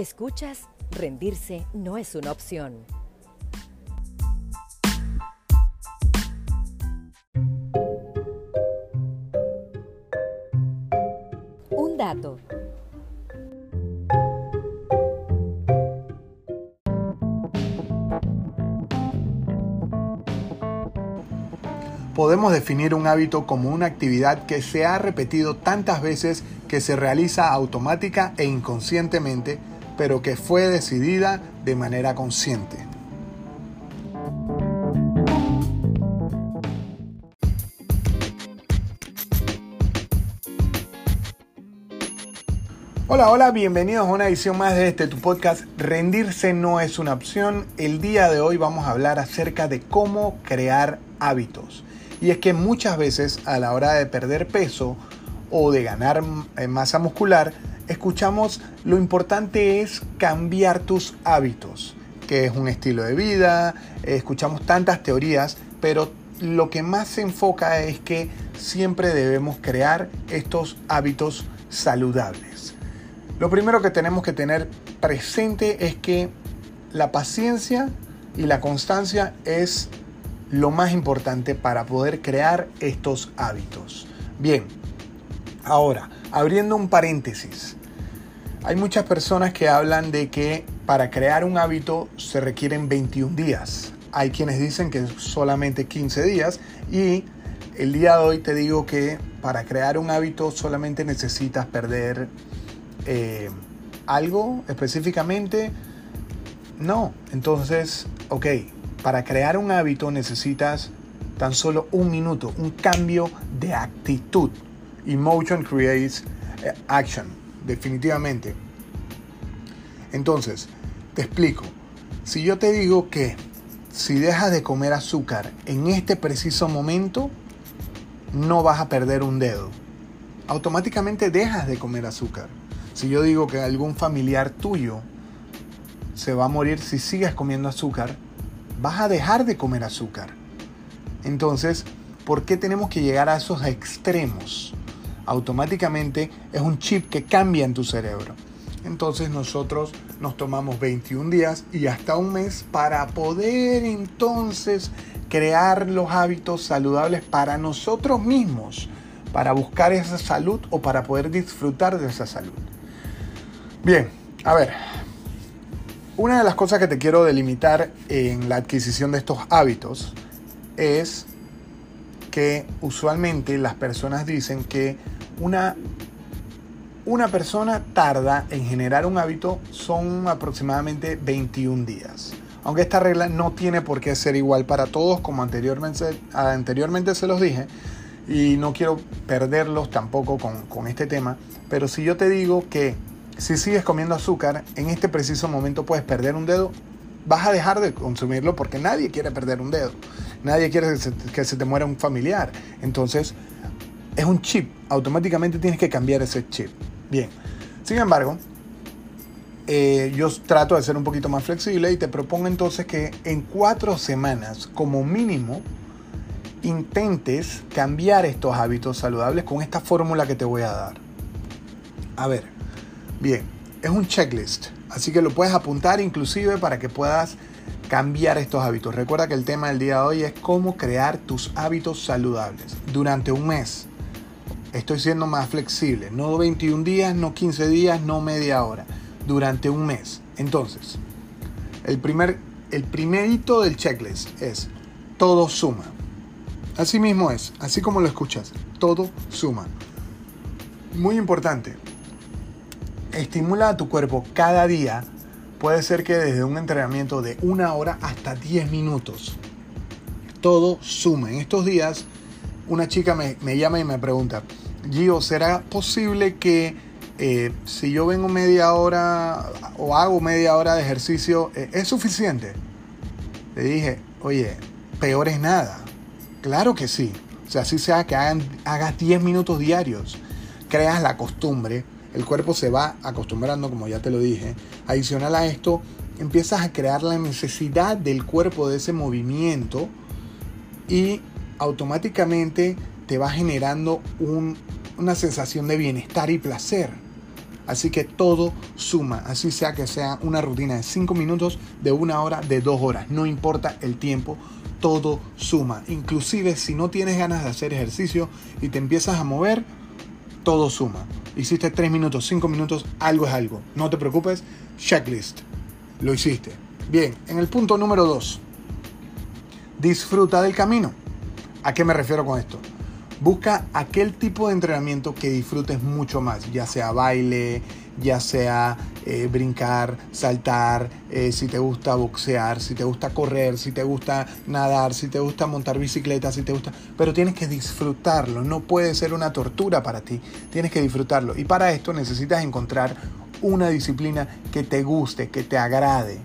Escuchas, rendirse no es una opción. Un dato. Podemos definir un hábito como una actividad que se ha repetido tantas veces que se realiza automática e inconscientemente, pero que fue decidida de manera consciente. Hola, hola, bienvenidos a una edición más de este tu podcast Rendirse no es una opción. El día de hoy vamos a hablar acerca de cómo crear hábitos. Y es que muchas veces a la hora de perder peso o de ganar eh, masa muscular, escuchamos lo importante es cambiar tus hábitos, que es un estilo de vida, eh, escuchamos tantas teorías, pero lo que más se enfoca es que siempre debemos crear estos hábitos saludables. Lo primero que tenemos que tener presente es que la paciencia y la constancia es lo más importante para poder crear estos hábitos. Bien, ahora, abriendo un paréntesis, hay muchas personas que hablan de que para crear un hábito se requieren 21 días. Hay quienes dicen que solamente 15 días y el día de hoy te digo que para crear un hábito solamente necesitas perder eh, algo específicamente. No, entonces, ok, para crear un hábito necesitas tan solo un minuto, un cambio de actitud. Emotion creates eh, action, definitivamente. Entonces, te explico. Si yo te digo que si dejas de comer azúcar en este preciso momento, no vas a perder un dedo. Automáticamente dejas de comer azúcar. Si yo digo que algún familiar tuyo se va a morir si sigues comiendo azúcar, vas a dejar de comer azúcar. Entonces, ¿por qué tenemos que llegar a esos extremos? Automáticamente es un chip que cambia en tu cerebro. Entonces nosotros nos tomamos 21 días y hasta un mes para poder entonces crear los hábitos saludables para nosotros mismos, para buscar esa salud o para poder disfrutar de esa salud. Bien, a ver, una de las cosas que te quiero delimitar en la adquisición de estos hábitos es que usualmente las personas dicen que una, una persona tarda en generar un hábito son aproximadamente 21 días. Aunque esta regla no tiene por qué ser igual para todos, como anteriormente, anteriormente se los dije, y no quiero perderlos tampoco con, con este tema, pero si yo te digo que si sigues comiendo azúcar, en este preciso momento puedes perder un dedo, vas a dejar de consumirlo porque nadie quiere perder un dedo. Nadie quiere que se, te muera un familiar. Entonces, es un chip. Automáticamente tienes que cambiar ese chip. Bien. Sin embargo, eh, yo trato de ser un poquito más flexible y te propongo entonces que en cuatro semanas, como mínimo, intentes cambiar estos hábitos saludables con esta fórmula que te voy a dar. A ver, Bien, es un checklist, así que lo puedes apuntar inclusive para que puedas cambiar estos hábitos. Recuerda que el tema del día de hoy es cómo crear tus hábitos saludables durante un mes. Estoy siendo más flexible, no 21 días, no 15 días, no media hora, durante un mes. Entonces, el primer el primerito del checklist es todo suma. Así mismo es, así como lo escuchas, todo suma. Muy importante, estimula a tu cuerpo cada día. Puede ser que desde un entrenamiento de una hora hasta 10 minutos. Todo suma. En estos días, una chica me, llama y me pregunta, Gio, ¿será posible que eh, si yo vengo media hora o hago media hora de ejercicio, eh, es suficiente? Le dije, oye, peor es nada. Claro que sí. O sea, así sea que hagan, hagas 10 minutos diarios, creas la costumbre el cuerpo se va acostumbrando, como ya te lo dije. Adicional a esto, empiezas a crear la necesidad del cuerpo de ese movimiento y automáticamente te va generando una sensación de bienestar y placer. Así que todo suma, así sea que sea una rutina de 5 minutos, de una hora, de dos horas, no importa el tiempo, todo suma. Inclusive si no tienes ganas de hacer ejercicio y te empiezas a mover, todo suma. Hiciste 3 minutos, 5 minutos, algo es algo. No te preocupes, checklist. Lo hiciste. Bien, en el punto número 2. Disfruta del camino. ¿A qué me refiero con esto? Busca aquel tipo de entrenamiento que disfrutes mucho más, ya sea baile, ya sea eh, brincar, saltar, eh, si te gusta boxear, si te gusta correr, si te gusta nadar, si te gusta montar bicicleta, si te gusta... Pero tienes que disfrutarlo, no puede ser una tortura para ti, tienes que disfrutarlo. Y para esto necesitas encontrar una disciplina que te guste, que te agrade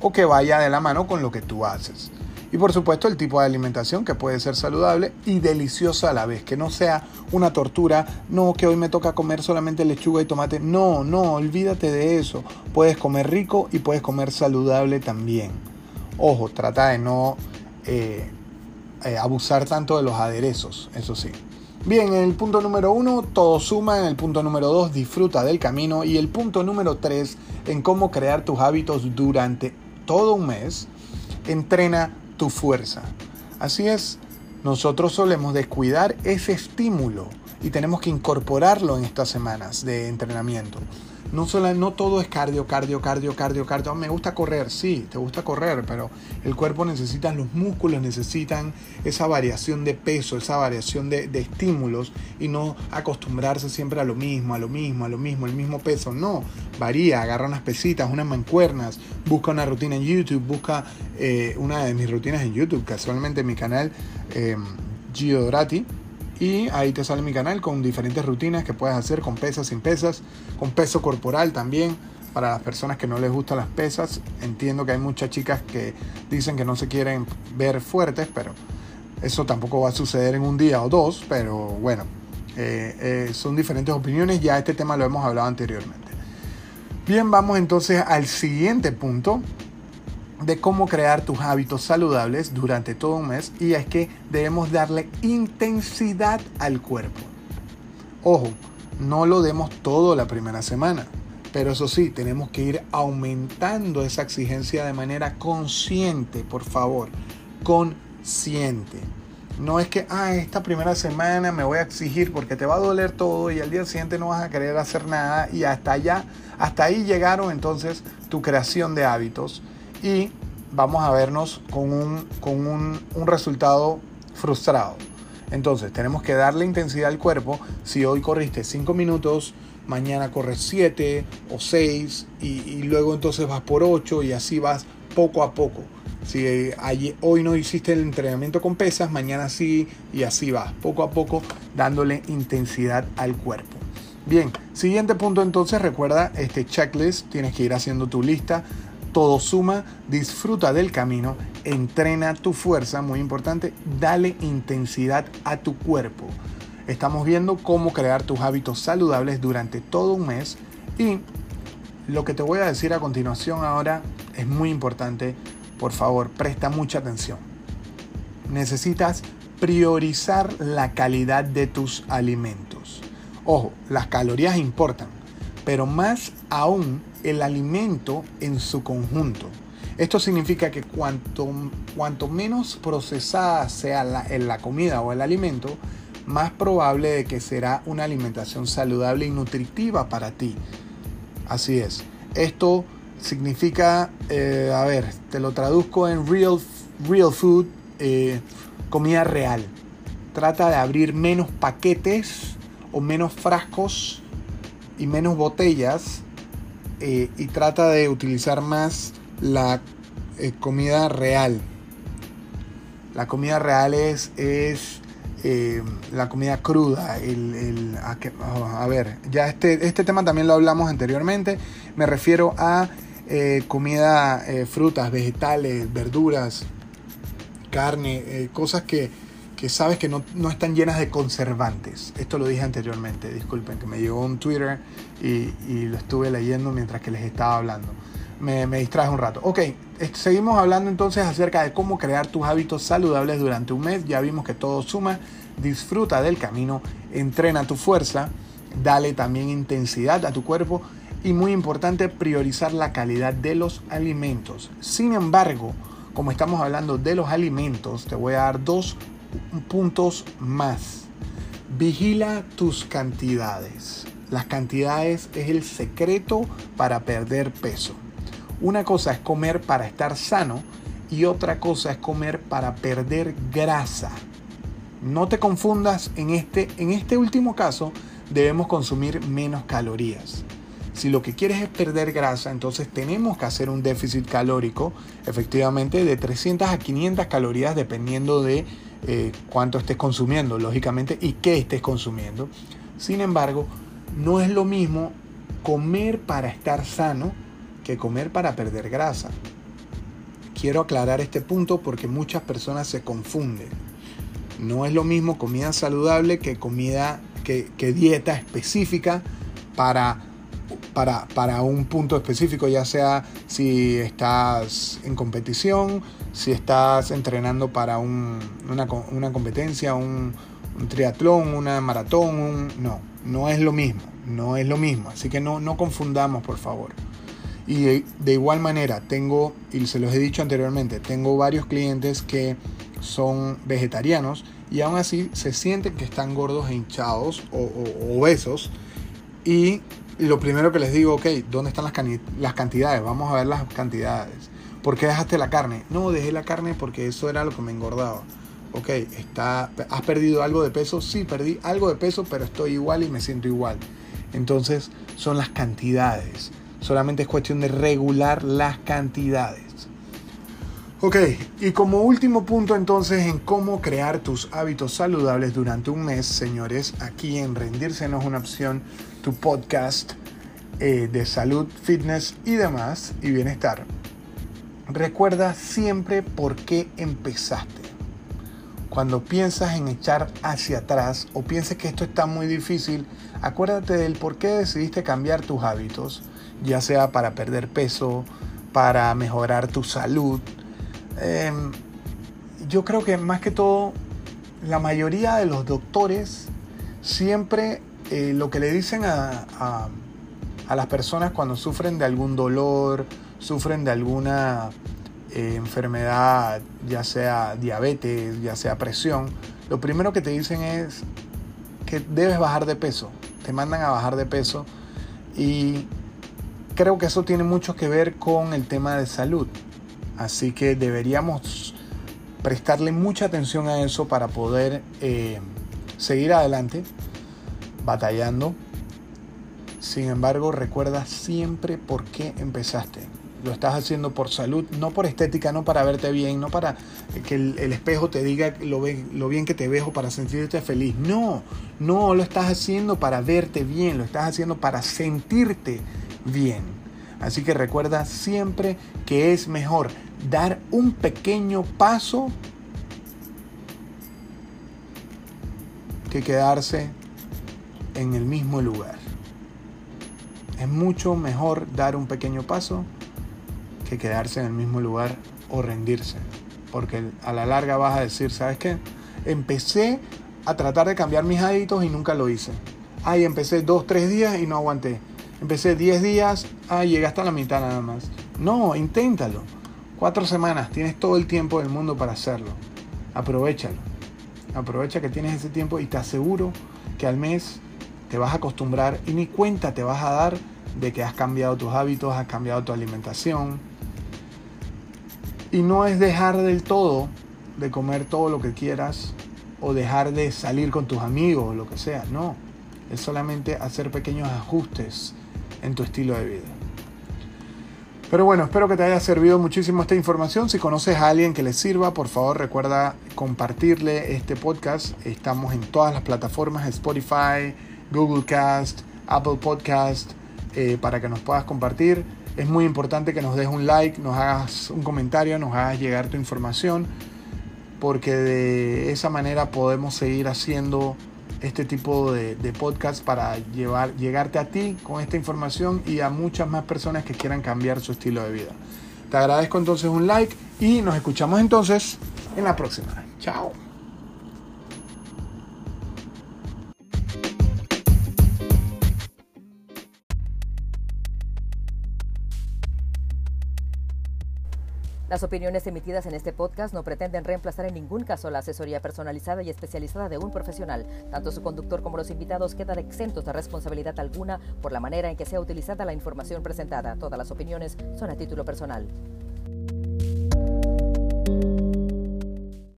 o que vaya de la mano con lo que tú haces. Y por supuesto el tipo de alimentación que puede ser saludable y deliciosa a la vez, que no sea una tortura, no que hoy me toca comer solamente lechuga y tomate, no, no, olvídate de eso. Puedes comer rico y puedes comer saludable también. Ojo, trata de no eh, eh, abusar tanto de los aderezos, eso sí. Bien, en el punto número uno, todo suma. En el punto número dos, disfruta del camino. Y el punto número tres, en cómo crear tus hábitos durante todo un mes, entrena tu fuerza. Así es, nosotros solemos descuidar ese estímulo y tenemos que incorporarlo en estas semanas de entrenamiento. No, solo, no todo es cardio, cardio, cardio, cardio, cardio. Me gusta correr, sí, te gusta correr, pero el cuerpo necesita, los músculos necesitan esa variación de peso, esa variación de, de estímulos y no acostumbrarse siempre a lo mismo, a lo mismo, a lo mismo, el mismo peso. No, varía, agarra unas pesitas, unas mancuernas, busca una rutina en YouTube, busca eh, una de mis rutinas en YouTube, casualmente en mi canal eh, Gio Dorati y ahí te sale mi canal con diferentes rutinas que puedes hacer con pesas, sin pesas, con peso corporal también. Para las personas que no les gustan las pesas, entiendo que hay muchas chicas que dicen que no se quieren ver fuertes, pero eso tampoco va a suceder en un día o dos, pero bueno, eh, eh, son diferentes opiniones, ya este tema lo hemos hablado anteriormente. Bien, vamos entonces al siguiente punto, de cómo crear tus hábitos saludables durante todo un mes y es que debemos darle intensidad al cuerpo. Ojo, no lo demos todo la primera semana, pero eso sí, tenemos que ir aumentando esa exigencia de manera consciente, por favor, consciente. No es que, ah, esta primera semana me voy a exigir porque te va a doler todo y al día siguiente no vas a querer hacer nada y hasta allá, hasta ahí llegaron entonces tu creación de hábitos y vamos a vernos con un, con un, resultado frustrado. Entonces, tenemos que darle intensidad al cuerpo. Si hoy corriste 5 minutos, mañana corres 7 o 6 y, luego entonces vas por 8 y así vas poco a poco. Si hoy no hiciste el entrenamiento con pesas, mañana sí y así vas, poco a poco dándole intensidad al cuerpo. Bien, siguiente punto entonces, recuerda este checklist, tienes que ir haciendo tu lista todo suma, disfruta del camino, entrena tu fuerza, muy importante, dale intensidad a tu cuerpo. Estamos viendo cómo crear tus hábitos saludables durante todo un mes y lo que te voy a decir a continuación ahora es muy importante. Por favor, presta mucha atención. Necesitas priorizar la calidad de tus alimentos. Ojo, las calorías importan, pero más aún el alimento en su conjunto. Esto significa que cuanto, cuanto menos procesada sea la, la comida o el alimento, más probable de que será una alimentación saludable y nutritiva para ti. Así es. Esto significa, eh, a ver, te lo traduzco en real, real food, eh, comida real. Trata de abrir menos paquetes o menos frascos y menos botellas eh, y trata de utilizar más la eh, comida real. La comida real es, es eh, la comida cruda. El, a, ver, ya este, este tema también lo hablamos anteriormente. Me refiero a comida, frutas, vegetales, verduras, carne, cosas que, que sabes que no, no, están llenas de conservantes. Esto lo dije anteriormente, disculpen, que me llegó un Twitter y, y lo estuve leyendo mientras que les estaba hablando. Me, me distraje un rato. Ok, seguimos hablando entonces acerca de cómo crear tus hábitos saludables durante un mes. Ya vimos que todo suma, disfruta del camino, entrena tu fuerza, dale también intensidad a tu cuerpo y muy importante priorizar la calidad de los alimentos. Sin embargo, como estamos hablando de los alimentos, te voy a dar dos puntos más. Vigila tus cantidades. Las cantidades es el secreto para perder peso. Una cosa es comer para estar sano y otra cosa es comer para perder grasa. No te confundas en este, en este último caso, debemos consumir menos calorías. Si lo que quieres es perder grasa, entonces tenemos que hacer un déficit calórico, efectivamente, de 300 a 500 calorías dependiendo de eh, cuánto estés consumiendo, lógicamente, y qué estés consumiendo. Sin embargo, no es lo mismo comer para estar sano que comer para perder grasa. Quiero aclarar este punto porque muchas personas se confunden. No es lo mismo comida saludable que comida, que, que dieta específica para para, un punto específico, ya sea si estás en competición, si estás entrenando para una, competencia, un, triatlón, una maratón, no, no es lo mismo, no es lo mismo, así que no, no confundamos por favor. Y de, de, igual manera, tengo, y se los he dicho anteriormente, tengo varios clientes que son vegetarianos y aún así se sienten que están gordos e hinchados o, o obesos y lo primero que les digo, ok, ¿dónde están las, las cantidades? Vamos a ver las cantidades. ¿Por qué dejaste la carne? No, dejé la carne porque eso era lo que me engordaba. Ok, está, ¿has perdido algo de peso? Sí, perdí algo de peso, pero estoy igual y me siento igual. Entonces, son las cantidades. Solamente es cuestión de regular las cantidades. Ok, y como último punto entonces en cómo crear tus hábitos saludables durante un mes, señores, aquí en Rendirse no es una opción, tu podcast eh, de salud, fitness y demás, y bienestar. Recuerda siempre por qué empezaste. Cuando piensas en echar hacia atrás o pienses que esto está muy difícil, acuérdate del por qué decidiste cambiar tus hábitos, ya sea para perder peso, para mejorar tu salud, Em, yo creo que más que todo, la mayoría de los doctores siempre eh, lo que le dicen a, las personas cuando sufren de algún dolor, sufren de alguna eh, enfermedad, ya sea diabetes, ya sea presión, lo primero que te dicen es que debes bajar de peso. Te mandan a bajar de peso y creo que eso tiene mucho que ver con el tema de salud. Así que deberíamos prestarle mucha atención a eso para poder eh, seguir adelante, batallando. Sin embargo, recuerda siempre por qué empezaste. Lo estás haciendo por salud, no por estética, no para verte bien, no para que el, espejo te diga lo, lo bien que te ves o para sentirte feliz. No, no lo estás haciendo para verte bien, lo estás haciendo para sentirte bien. Así que recuerda siempre que es mejor dar un pequeño paso que quedarse en el mismo lugar. Es mucho mejor dar un pequeño paso que quedarse en el mismo lugar o rendirse. Porque a la larga vas a decir, ¿sabes qué? Empecé a tratar de cambiar mis hábitos y nunca lo hice. Ay, empecé dos, tres días y no aguanté. Empecé diez días, ay, llegué hasta la mitad nada más. No, inténtalo. Cuatro semanas, tienes todo el tiempo del mundo para hacerlo. Aprovechalo. Aprovecha que tienes ese tiempo y te aseguro que al mes te vas a acostumbrar y ni cuenta te vas a dar de que has cambiado tus hábitos, has cambiado tu alimentación. Y no es dejar del todo de comer todo lo que quieras o dejar de salir con tus amigos o lo que sea. No, es solamente hacer pequeños ajustes en tu estilo de vida. Pero bueno, espero que te haya servido muchísimo esta información. Si conoces a alguien que le sirva, por favor recuerda compartirle este podcast. Estamos en todas las plataformas, Spotify, Google Cast, Apple Podcast, eh, para que nos puedas compartir. Es muy importante que nos des un like, nos hagas un comentario, nos hagas llegar tu información, porque de esa manera podemos seguir haciendo este tipo de, podcast para llevar, llegarte a ti con esta información y a muchas más personas que quieran cambiar su estilo de vida. Te agradezco entonces un like y nos escuchamos entonces en la próxima. Chao. Las opiniones emitidas en este podcast no pretenden reemplazar en ningún caso la asesoría personalizada y especializada de un profesional. Tanto su conductor como los invitados quedan exentos de responsabilidad alguna por la manera en que sea utilizada la información presentada. Todas las opiniones son a título personal.